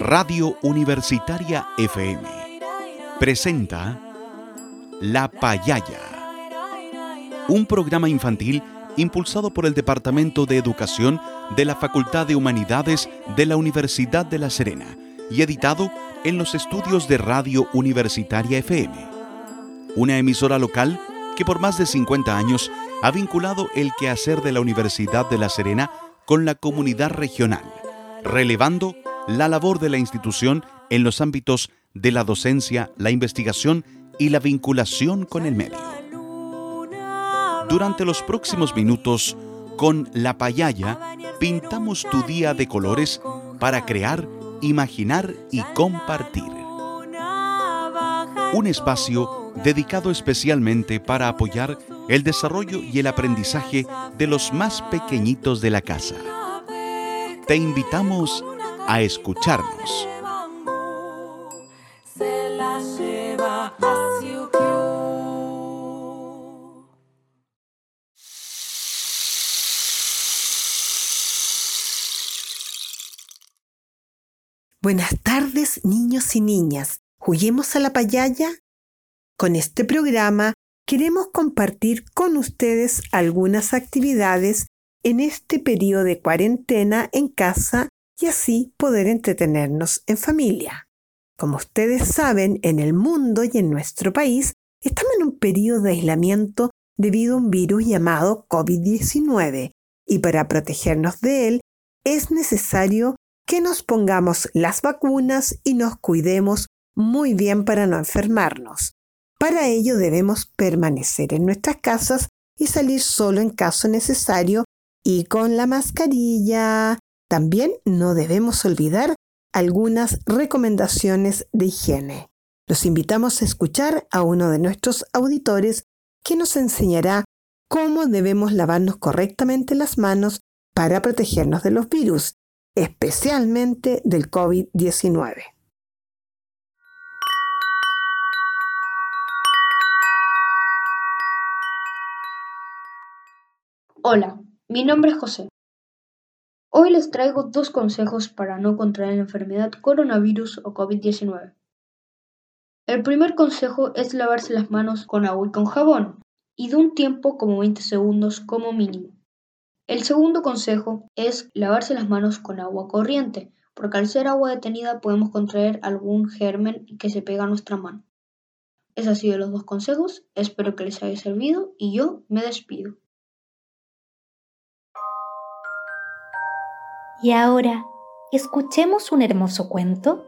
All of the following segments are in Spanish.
Radio Universitaria FM presenta La Payaya, un programa infantil impulsado por el Departamento de Educación de la Facultad de Humanidades de la Universidad de La Serena y editado en los estudios de Radio Universitaria FM, una emisora local que por más de 50 años ha vinculado el quehacer de la Universidad de La Serena con la comunidad regional, relevando la labor de la institución en los ámbitos de la docencia, la investigación y la vinculación con el medio. Durante los próximos minutos, con La Payaya, pintamos tu día de colores para crear, imaginar y compartir. Un espacio dedicado especialmente para apoyar el desarrollo y el aprendizaje de los más pequeñitos de la casa. Te invitamos a escucharnos. Buenas tardes, niños y niñas. ¿Juguemos a la payaya? Con este programa queremos compartir con ustedes algunas actividades en este periodo de cuarentena en casa y así poder entretenernos en familia. Como ustedes saben, en el mundo y en nuestro país estamos en un periodo de aislamiento debido a un virus llamado COVID-19 y para protegernos de él es necesario que nos pongamos las vacunas y nos cuidemos muy bien para no enfermarnos. Para ello debemos permanecer en nuestras casas y salir solo en caso necesario y con la mascarilla, también no debemos olvidar algunas recomendaciones de higiene. Los invitamos a escuchar a uno de nuestros auditores que nos enseñará cómo debemos lavarnos correctamente las manos para protegernos de los virus, especialmente del COVID-19. Hola, mi nombre es José. Hoy les traigo dos consejos para no contraer la enfermedad coronavirus o COVID-19. El primer consejo es lavarse las manos con agua y con jabón, y de un tiempo como 20 segundos como mínimo. El segundo consejo es lavarse las manos con agua corriente, porque al ser agua detenida podemos contraer algún germen que se pega a nuestra mano. Esos han sido los dos consejos, espero que les haya servido y yo me despido. Y ahora, escuchemos un hermoso cuento.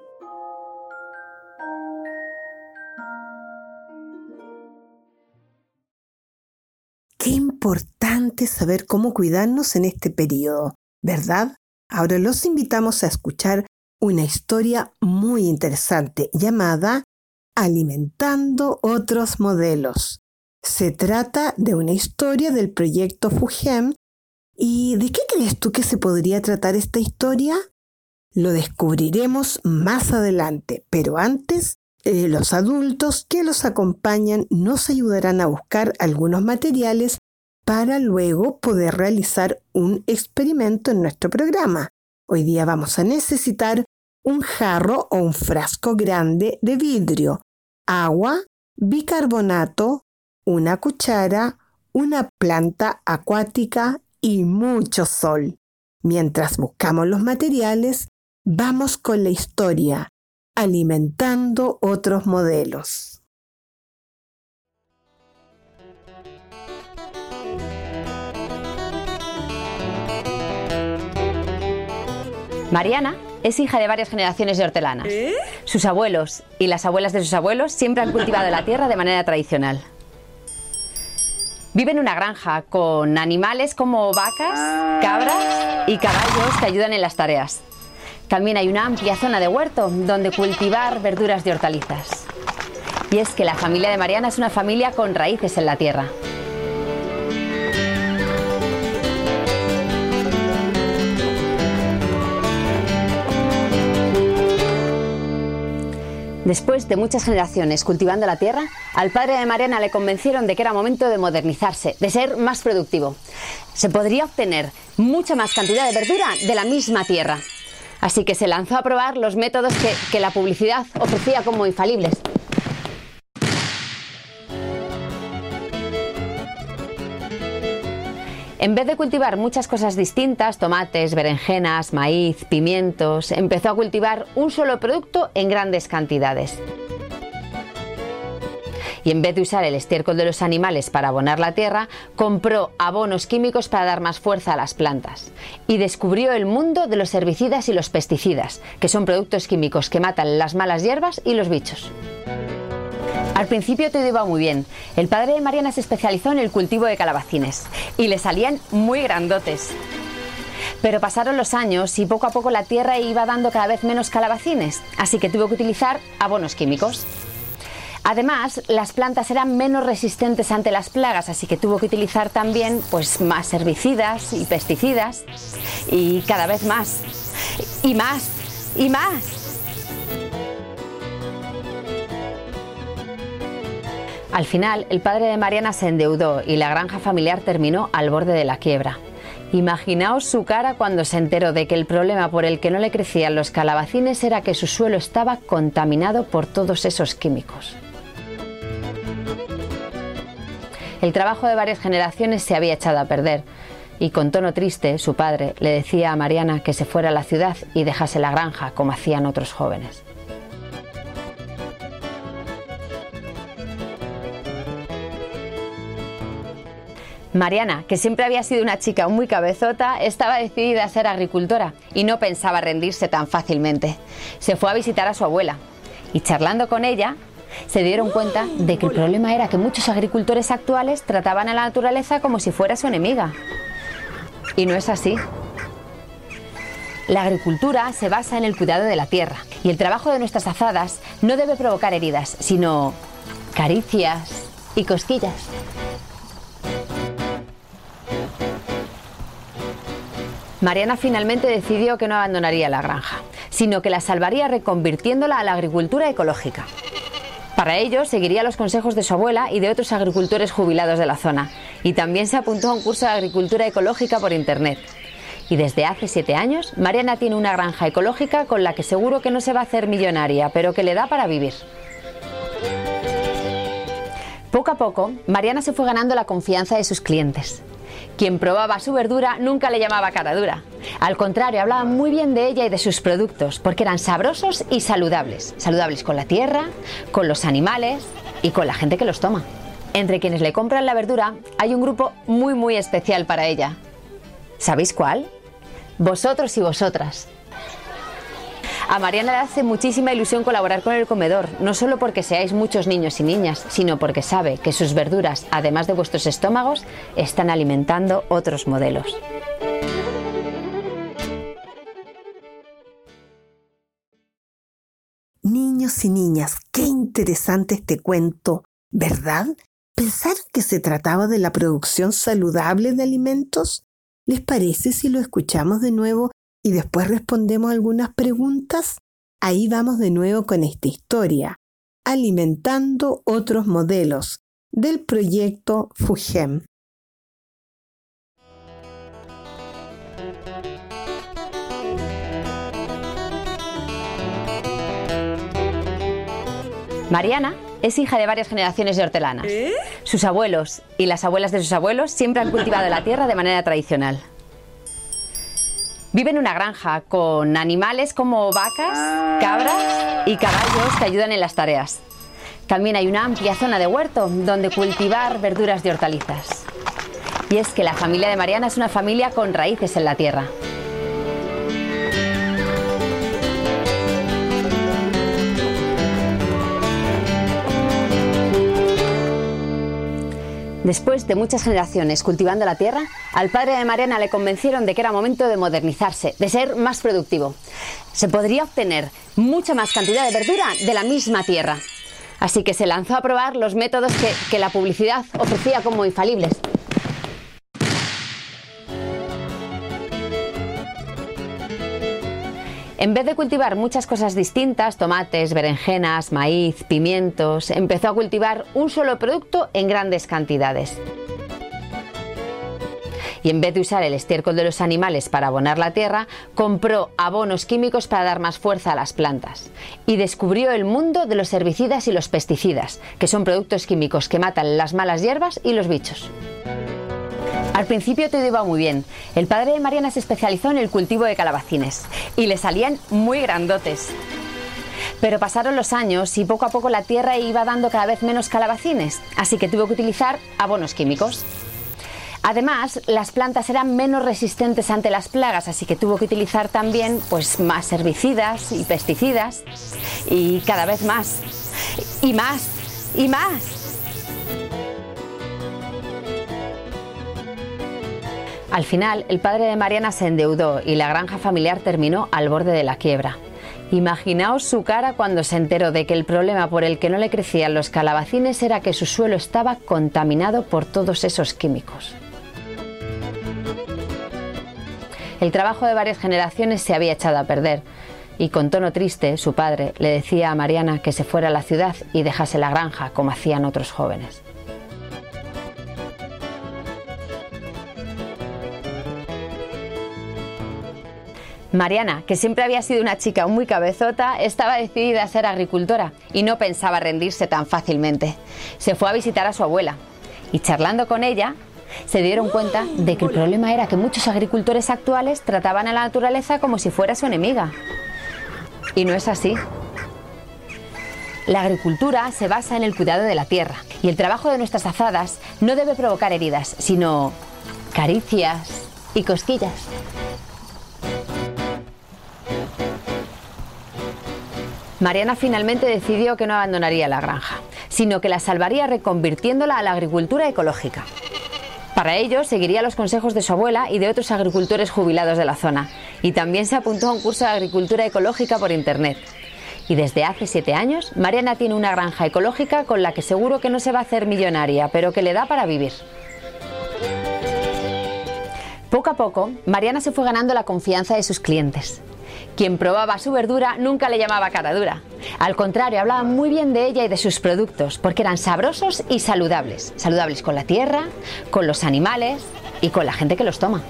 Qué importante saber cómo cuidarnos en este periodo, ¿verdad? Ahora los invitamos a escuchar una historia muy interesante llamada Alimentando otros modelos. Se trata de una historia del proyecto FUGEM ¿Y de qué crees tú que se podría tratar esta historia? Lo descubriremos más adelante, pero antes, eh, los adultos que los acompañan nos ayudarán a buscar algunos materiales para luego poder realizar un experimento en nuestro programa. Hoy día vamos a necesitar un jarro o un frasco grande de vidrio, agua, bicarbonato, una cuchara, una planta acuática y mucho sol. Mientras buscamos los materiales, vamos con la historia, alimentando otros modelos. Mariana es hija de varias generaciones de hortelanas. ¿Eh? Sus abuelos y las abuelas de sus abuelos siempre han cultivado la tierra de manera tradicional. Vive en una granja con animales como vacas, cabras y caballos que ayudan en las tareas. También hay una amplia zona de huerto donde cultivar verduras y hortalizas. Y es que la familia de Mariana es una familia con raíces en la tierra. Después de muchas generaciones cultivando la tierra, al padre de Mariana le convencieron de que era momento de modernizarse, de ser más productivo. Se podría obtener mucha más cantidad de verdura de la misma tierra. Así que se lanzó a probar los métodos que, que la publicidad ofrecía como infalibles. En vez de cultivar muchas cosas distintas, tomates, berenjenas, maíz, pimientos, empezó a cultivar un solo producto en grandes cantidades. Y en vez de usar el estiércol de los animales para abonar la tierra, compró abonos químicos para dar más fuerza a las plantas. Y descubrió el mundo de los herbicidas y los pesticidas, que son productos químicos que matan las malas hierbas y los bichos. Al principio todo iba muy bien. El padre de Mariana se especializó en el cultivo de calabacines y le salían muy grandotes. Pero pasaron los años y poco a poco la tierra iba dando cada vez menos calabacines, así que tuvo que utilizar abonos químicos. Además, las plantas eran menos resistentes ante las plagas, así que tuvo que utilizar también pues, más herbicidas y pesticidas y cada vez más y más y más. Al final, el padre de Mariana se endeudó y la granja familiar terminó al borde de la quiebra. Imaginaos su cara cuando se enteró de que el problema por el que no le crecían los calabacines era que su suelo estaba contaminado por todos esos químicos. El trabajo de varias generaciones se había echado a perder y con tono triste su padre le decía a Mariana que se fuera a la ciudad y dejase la granja como hacían otros jóvenes. Mariana, que siempre había sido una chica muy cabezota, estaba decidida a ser agricultora y no pensaba rendirse tan fácilmente. Se fue a visitar a su abuela y charlando con ella se dieron cuenta de que el problema era que muchos agricultores actuales trataban a la naturaleza como si fuera su enemiga. Y no es así. La agricultura se basa en el cuidado de la tierra y el trabajo de nuestras azadas no debe provocar heridas, sino caricias y cosquillas. Mariana finalmente decidió que no abandonaría la granja, sino que la salvaría reconvirtiéndola a la agricultura ecológica. Para ello, seguiría los consejos de su abuela y de otros agricultores jubilados de la zona, y también se apuntó a un curso de agricultura ecológica por Internet. Y desde hace siete años, Mariana tiene una granja ecológica con la que seguro que no se va a hacer millonaria, pero que le da para vivir. Poco a poco, Mariana se fue ganando la confianza de sus clientes. Quien probaba su verdura nunca le llamaba cara dura. Al contrario, hablaba muy bien de ella y de sus productos, porque eran sabrosos y saludables. Saludables con la tierra, con los animales y con la gente que los toma. Entre quienes le compran la verdura hay un grupo muy muy especial para ella. ¿Sabéis cuál? Vosotros y vosotras. A Mariana le hace muchísima ilusión colaborar con el comedor, no solo porque seáis muchos niños y niñas, sino porque sabe que sus verduras, además de vuestros estómagos, están alimentando otros modelos. Niños y niñas, qué interesante este cuento, ¿verdad? ¿Pensaron que se trataba de la producción saludable de alimentos? ¿Les parece si lo escuchamos de nuevo y después respondemos algunas preguntas, ahí vamos de nuevo con esta historia, alimentando otros modelos del proyecto FUGEM. Mariana es hija de varias generaciones de hortelanas. ¿Eh? Sus abuelos y las abuelas de sus abuelos siempre han cultivado la tierra de manera tradicional. Vive en una granja con animales como vacas, cabras y caballos que ayudan en las tareas. También hay una amplia zona de huerto donde cultivar verduras y hortalizas. Y es que la familia de Mariana es una familia con raíces en la tierra. Después de muchas generaciones cultivando la tierra, al padre de Mariana le convencieron de que era momento de modernizarse, de ser más productivo. Se podría obtener mucha más cantidad de verdura de la misma tierra. Así que se lanzó a probar los métodos que, que la publicidad ofrecía como infalibles. En vez de cultivar muchas cosas distintas, tomates, berenjenas, maíz, pimientos, empezó a cultivar un solo producto en grandes cantidades. Y en vez de usar el estiércol de los animales para abonar la tierra, compró abonos químicos para dar más fuerza a las plantas. Y descubrió el mundo de los herbicidas y los pesticidas, que son productos químicos que matan las malas hierbas y los bichos. Al principio todo iba muy bien. El padre de Mariana se especializó en el cultivo de calabacines y le salían muy grandotes. Pero pasaron los años y poco a poco la tierra iba dando cada vez menos calabacines, así que tuvo que utilizar abonos químicos. Además, las plantas eran menos resistentes ante las plagas, así que tuvo que utilizar también pues, más herbicidas y pesticidas y cada vez más y más y más. Al final, el padre de Mariana se endeudó y la granja familiar terminó al borde de la quiebra. Imaginaos su cara cuando se enteró de que el problema por el que no le crecían los calabacines era que su suelo estaba contaminado por todos esos químicos. El trabajo de varias generaciones se había echado a perder y con tono triste su padre le decía a Mariana que se fuera a la ciudad y dejase la granja como hacían otros jóvenes. Mariana, que siempre había sido una chica muy cabezota, estaba decidida a ser agricultora y no pensaba rendirse tan fácilmente. Se fue a visitar a su abuela y charlando con ella se dieron cuenta de que el problema era que muchos agricultores actuales trataban a la naturaleza como si fuera su enemiga. Y no es así. La agricultura se basa en el cuidado de la tierra y el trabajo de nuestras azadas no debe provocar heridas, sino caricias y cosquillas. Mariana finalmente decidió que no abandonaría la granja, sino que la salvaría reconvirtiéndola a la agricultura ecológica. Para ello, seguiría los consejos de su abuela y de otros agricultores jubilados de la zona, y también se apuntó a un curso de agricultura ecológica por Internet. Y desde hace siete años, Mariana tiene una granja ecológica con la que seguro que no se va a hacer millonaria, pero que le da para vivir. Poco a poco, Mariana se fue ganando la confianza de sus clientes. Quien probaba su verdura nunca le llamaba cara dura. Al contrario, hablaba muy bien de ella y de sus productos, porque eran sabrosos y saludables. Saludables con la tierra, con los animales y con la gente que los toma.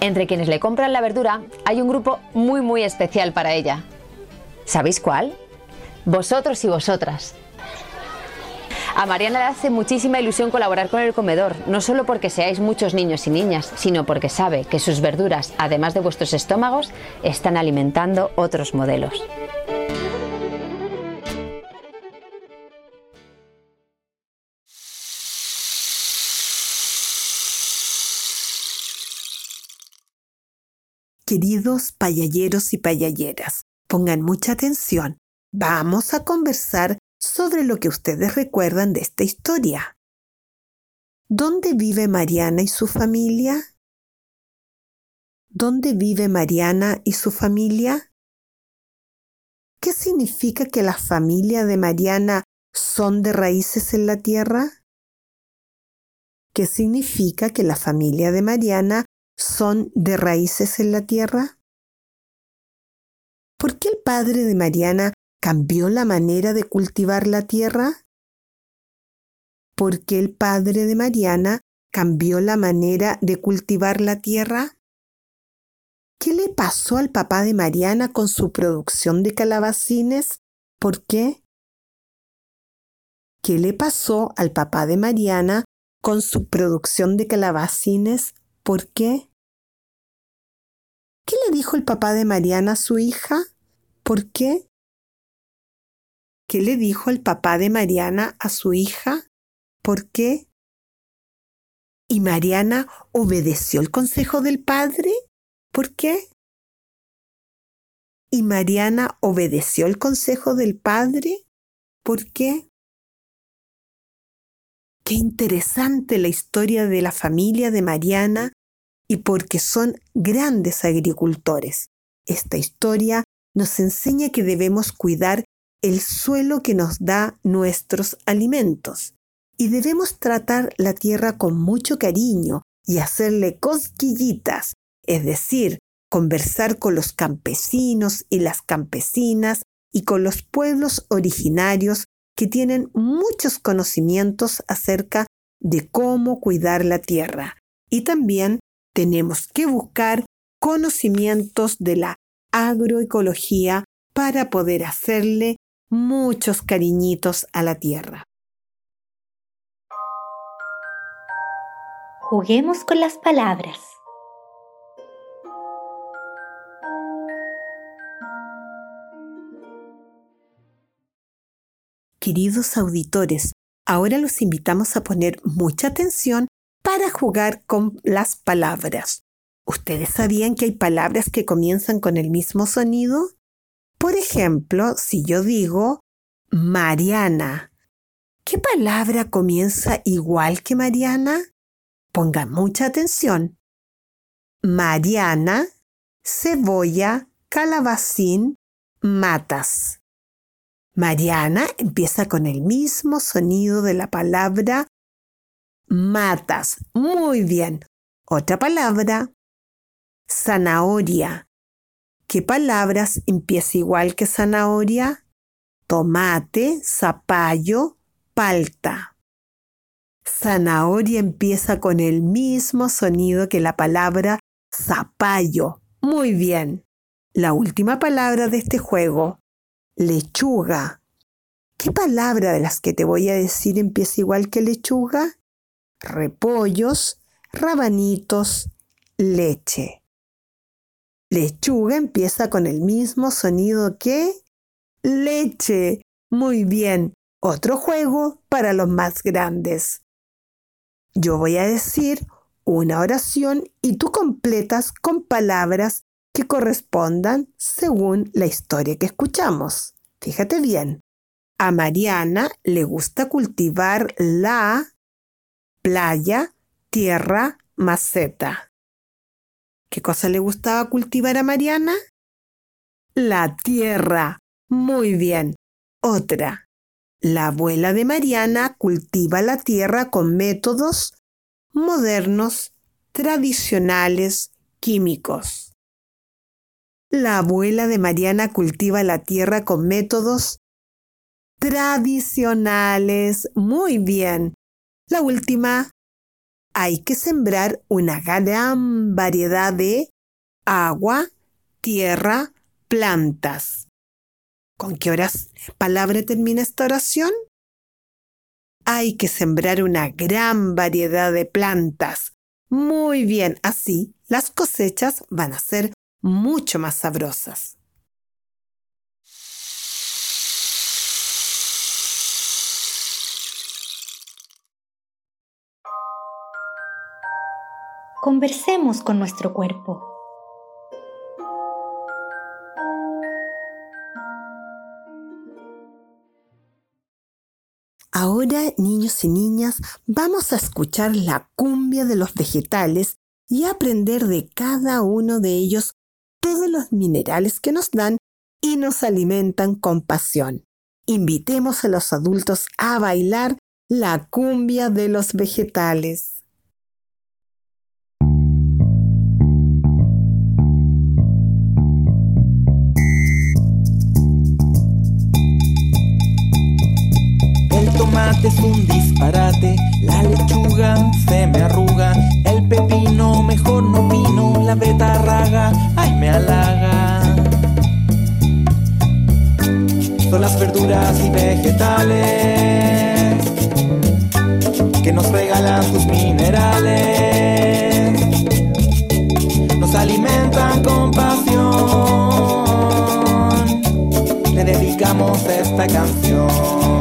Entre quienes le compran la verdura hay un grupo muy muy especial para ella. ¿Sabéis cuál? Vosotros y vosotras. A Mariana le hace muchísima ilusión colaborar con el comedor, no solo porque seáis muchos niños y niñas, sino porque sabe que sus verduras, además de vuestros estómagos, están alimentando otros modelos. Queridos payalleros y payalleras, pongan mucha atención. Vamos a conversar sobre lo que ustedes recuerdan de esta historia. ¿Dónde vive Mariana y su familia? ¿Dónde vive Mariana y su familia? ¿Qué significa que la familia de Mariana son de raíces en la tierra? ¿Qué significa que la familia de Mariana son de raíces en la tierra? ¿Por qué el padre de Mariana cambió la manera de cultivar la tierra? ¿Por qué el padre de Mariana cambió la manera de cultivar la tierra? ¿Qué le pasó al papá de Mariana con su producción de calabacines? ¿Por qué? ¿Qué le pasó al papá de Mariana con su producción de calabacines? ¿Por qué? ¿Qué le dijo el papá de Mariana a su hija? ¿Por qué? ¿Qué le dijo el papá de Mariana a su hija? ¿Por qué? ¿Y Mariana obedeció el consejo del padre? ¿Por qué? ¿Y Mariana obedeció el consejo del padre? ¿Por qué? Qué interesante la historia de la familia de Mariana y porque son grandes agricultores. Esta historia nos enseña que debemos cuidar el suelo que nos da nuestros alimentos. Y debemos tratar la tierra con mucho cariño y hacerle cosquillitas, es decir, conversar con los campesinos y las campesinas y con los pueblos originarios que tienen muchos conocimientos acerca de cómo cuidar la tierra y también tenemos que buscar conocimientos de la agroecología para poder hacerle muchos cariñitos a la tierra. Juguemos con las palabras. Queridos auditores, ahora los invitamos a poner mucha atención para jugar con las palabras. ¿Ustedes sabían que hay palabras que comienzan con el mismo sonido? Por ejemplo, si yo digo Mariana, ¿qué palabra comienza igual que Mariana? Pongan mucha atención. Mariana, cebolla, calabacín, matas. Mariana empieza con el mismo sonido de la palabra matas. Muy bien. Otra palabra. Zanahoria. ¿Qué palabras empieza igual que zanahoria? Tomate, zapallo, palta. Zanahoria empieza con el mismo sonido que la palabra zapallo. Muy bien. La última palabra de este juego. Lechuga. ¿Qué palabra de las que te voy a decir empieza igual que lechuga? Repollos, rabanitos, leche. Lechuga empieza con el mismo sonido que leche. Muy bien. Otro juego para los más grandes. Yo voy a decir una oración y tú completas con palabras que correspondan según la historia que escuchamos. Fíjate bien. A Mariana le gusta cultivar la playa, tierra, maceta. ¿Qué cosa le gustaba cultivar a Mariana? La tierra. Muy bien. Otra. La abuela de Mariana cultiva la tierra con métodos modernos, tradicionales, químicos. La abuela de Mariana cultiva la tierra con métodos tradicionales. Muy bien. La última hay que sembrar una gran variedad de agua, tierra, plantas. ¿Con qué horas palabra termina esta oración? Hay que sembrar una gran variedad de plantas. Muy bien, así las cosechas van a ser mucho más sabrosas. Conversemos con nuestro cuerpo. Ahora, niños y niñas, vamos a escuchar la cumbia de los vegetales y aprender de cada uno de ellos todos los minerales que nos dan y nos alimentan con pasión. Invitemos a los adultos a bailar la cumbia de los vegetales. Es un disparate, la lechuga se me arruga, el pepino mejor no vino, la betarraga, ay me halaga. Son las verduras y vegetales que nos regalan sus minerales, nos alimentan con pasión, le dedicamos esta canción.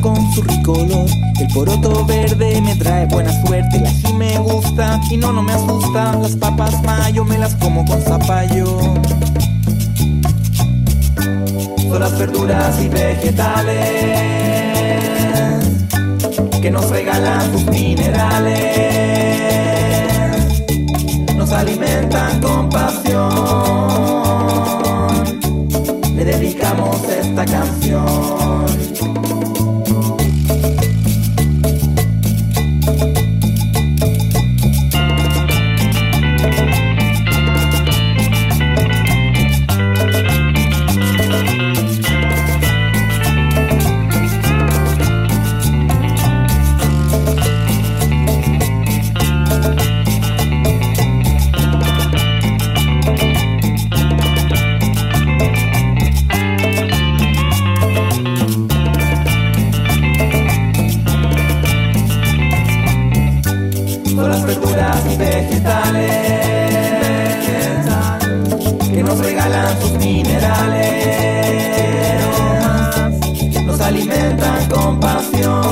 Con su rico olor. El poroto verde me trae buena suerte. La me gusta y no, no me asusta. Las papas mayo me las como con zapallo. Son las verduras y vegetales que nos regalan sus minerales. Nos alimentan con pasión. sientan compasión.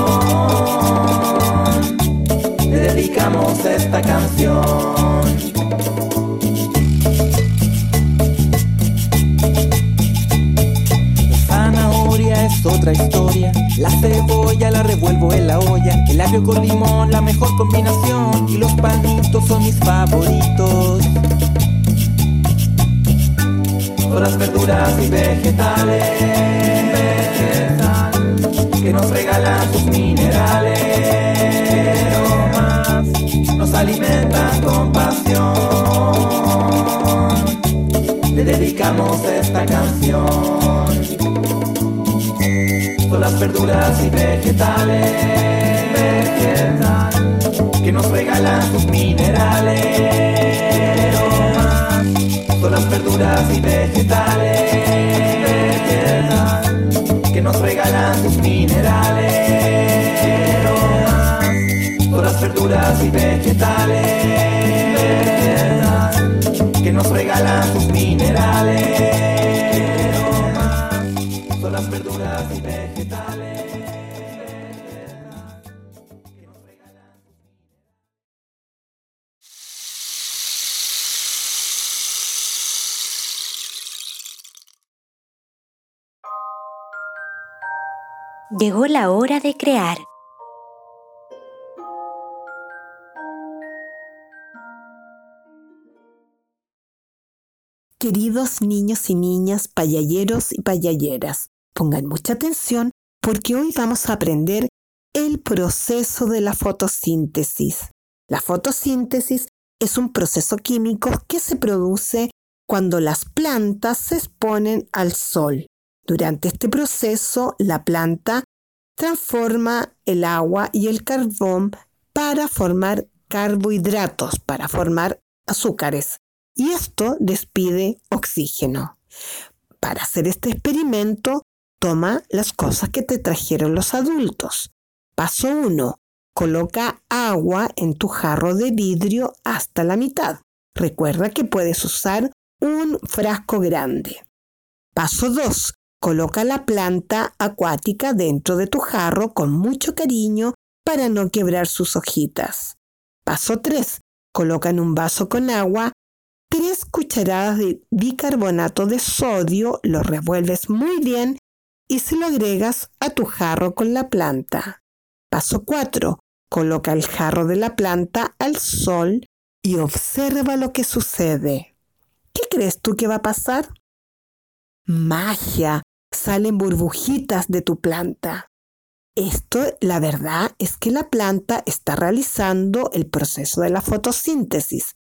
Le dedicamos esta canción. Zanahoria es otra historia. La cebolla la revuelvo en la olla. El agrio con limón, la mejor combinación. Y los panitos son mis favoritos. Todas las verduras y vegetales que nos regalan sus minerales. Más nos alimentan con pasión. Le dedicamos esta canción. Son las verduras y vegetales que nos regalan sus minerales. Más son las verduras y vegetales que nos regalan sus minerales. Las verduras y vegetales que nos regalan sus minerales. Llegó la hora de crear. Queridos niños y niñas, payalleros y payalleras, pongan mucha atención porque hoy vamos a aprender el proceso de la fotosíntesis. La fotosíntesis es un proceso químico que se produce cuando las plantas se exponen al sol. Durante este proceso, la planta transforma el agua y el carbón para formar carbohidratos, para formar azúcares. Y esto despide oxígeno. Para hacer este experimento, toma las cosas que te trajeron los adultos. Paso 1. Coloca agua en tu jarro de vidrio hasta la mitad. Recuerda que puedes usar un frasco grande. Paso 2. Coloca la planta acuática dentro de tu jarro con mucho cariño para no quebrar sus hojitas. Paso 3. Coloca en un vaso con agua 3 cucharadas de bicarbonato de sodio, lo revuelves muy bien y se lo agregas a tu jarro con la planta. Paso 4. Coloca el jarro de la planta al sol y observa lo que sucede. ¿Qué crees tú que va a pasar? Magia. Salen burbujitas de tu planta. Esto, la verdad, es que la planta está realizando el proceso de la fotosíntesis.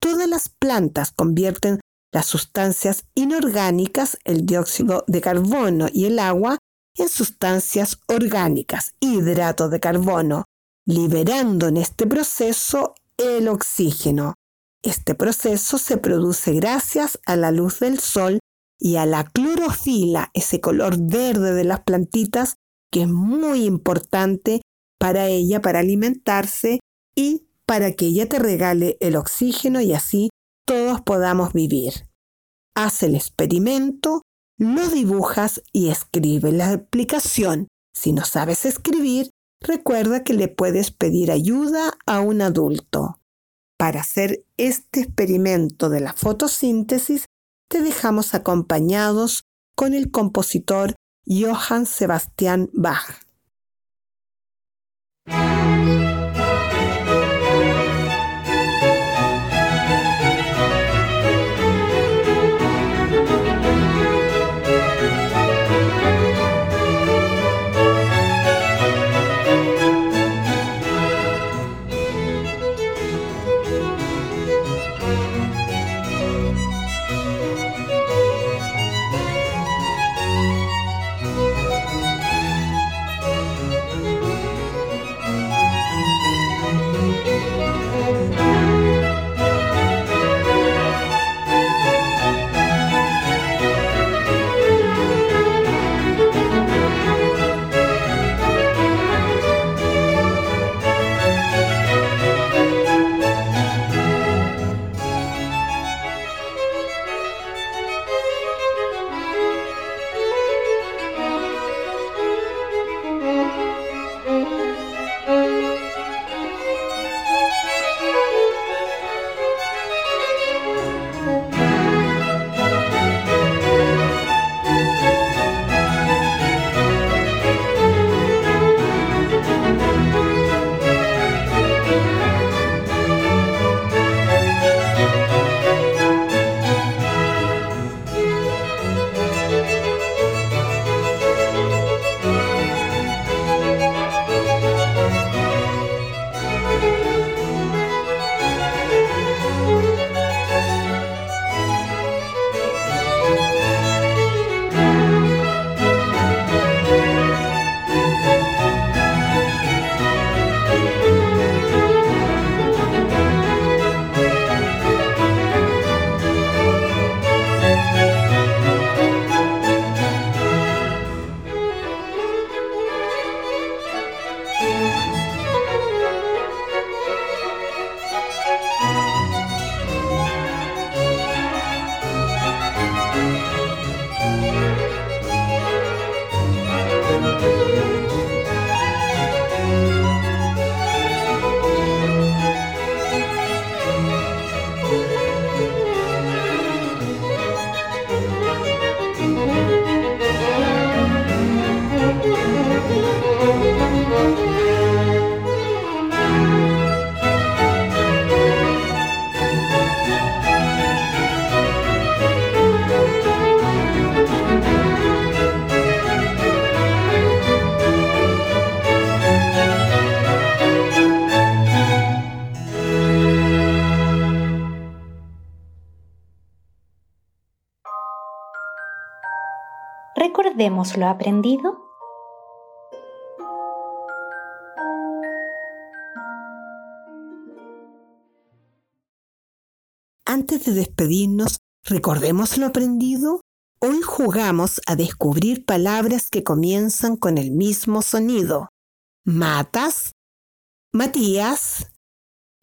Todas las plantas convierten las sustancias inorgánicas, el dióxido de carbono y el agua, en sustancias orgánicas, hidrato de carbono, liberando en este proceso el oxígeno. Este proceso se produce gracias a la luz del sol y a la clorofila, ese color verde de las plantitas que es muy importante para ella, para alimentarse y para que ella te regale el oxígeno y así todos podamos vivir. Haz el experimento, lo dibujas y escribe la aplicación. Si no sabes escribir, recuerda que le puedes pedir ayuda a un adulto. Para hacer este experimento de la fotosíntesis, te dejamos acompañados con el compositor Johann Sebastian Bach. Perdemos lo aprendido? Antes de despedirnos, recordemos lo aprendido. Hoy jugamos a descubrir palabras que comienzan con el mismo sonido. Matas, Matías,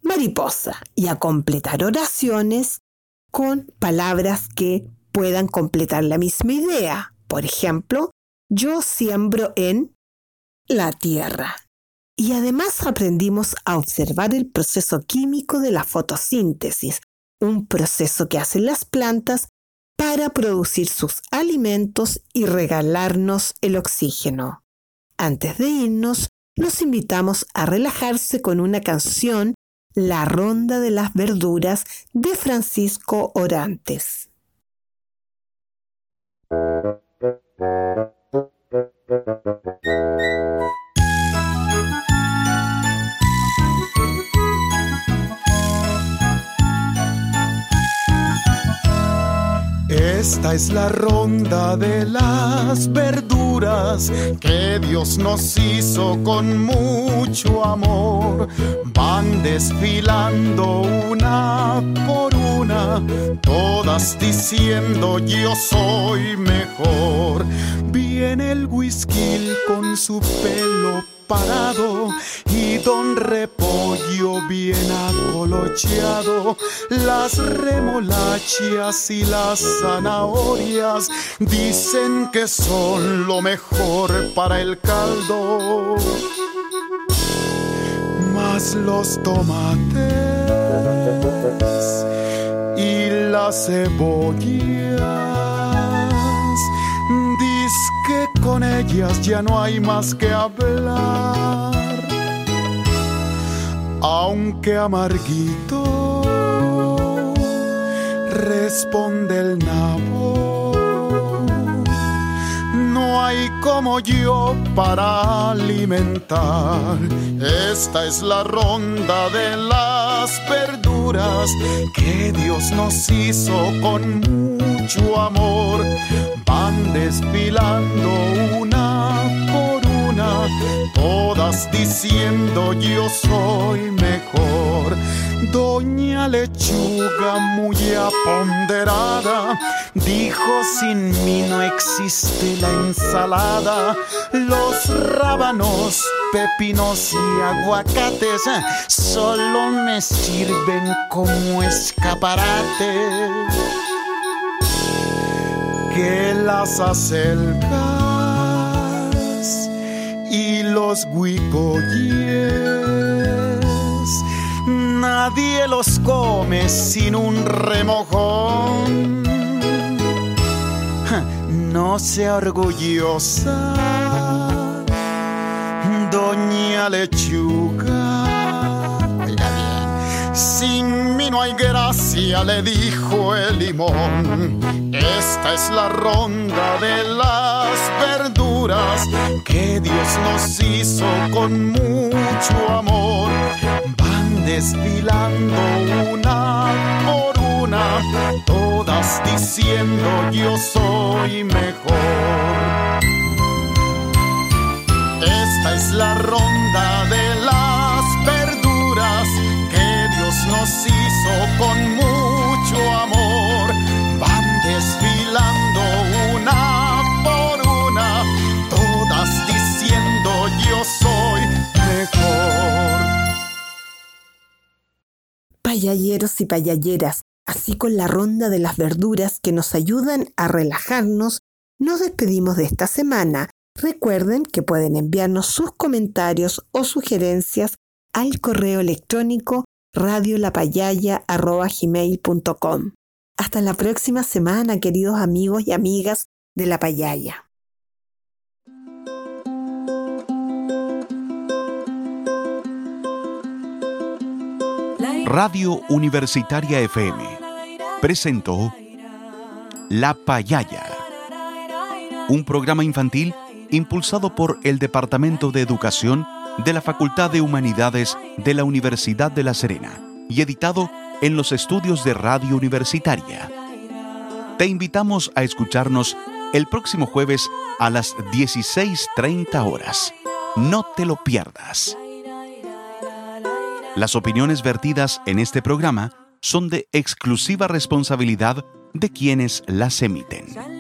mariposa y a completar oraciones con palabras que puedan completar la misma idea. Por ejemplo, yo siembro en la tierra. Y además aprendimos a observar el proceso químico de la fotosíntesis, un proceso que hacen las plantas para producir sus alimentos y regalarnos el oxígeno. Antes de irnos, los invitamos a relajarse con una canción, La Ronda de las Verduras, de Francisco Orantes. Thank you. Esta es la ronda de las verduras que Dios nos hizo con mucho amor. Van desfilando una por una, todas diciendo yo soy mejor. Viene el whisky con su pelo y don repollo bien acolocheado, las remolachas y las zanahorias dicen que son lo mejor para el caldo. Más los tomates y las cebollas con ellas ya no hay más que hablar. Aunque amarguito responde el nabo, no hay como yo para alimentar. Esta es la ronda de las verduras que Dios nos hizo con mucho amor van desfilando una por una, todas diciendo yo soy mejor. Doña Lechuga muy aponderada dijo sin mí no existe la ensalada. Los rábanos, pepinos y aguacates solo me sirven como escaparate que las acelgas y los huicoyes nadie los come sin un remojón. No sea orgullosa, doña lechuga. Sin mí no hay gracia, le dijo el limón. Esta es la ronda de las verduras que Dios nos hizo con mucho amor. Van desfilando una por una, todas diciendo yo soy mejor. Esta es la ronda de Payalleros y payalleras, así con la ronda de las verduras que nos ayudan a relajarnos, nos despedimos de esta semana. Recuerden que pueden enviarnos sus comentarios o sugerencias al correo electrónico radiolapayaya.com. Hasta la próxima semana, queridos amigos y amigas de la payaya. Radio Universitaria FM presentó La Payaya, un programa infantil impulsado por el Departamento de Educación de la Facultad de Humanidades de la Universidad de La Serena y editado en los estudios de Radio Universitaria. Te invitamos a escucharnos el próximo jueves a las 16.30 horas. No te lo pierdas. Las opiniones vertidas en este programa son de exclusiva responsabilidad de quienes las emiten.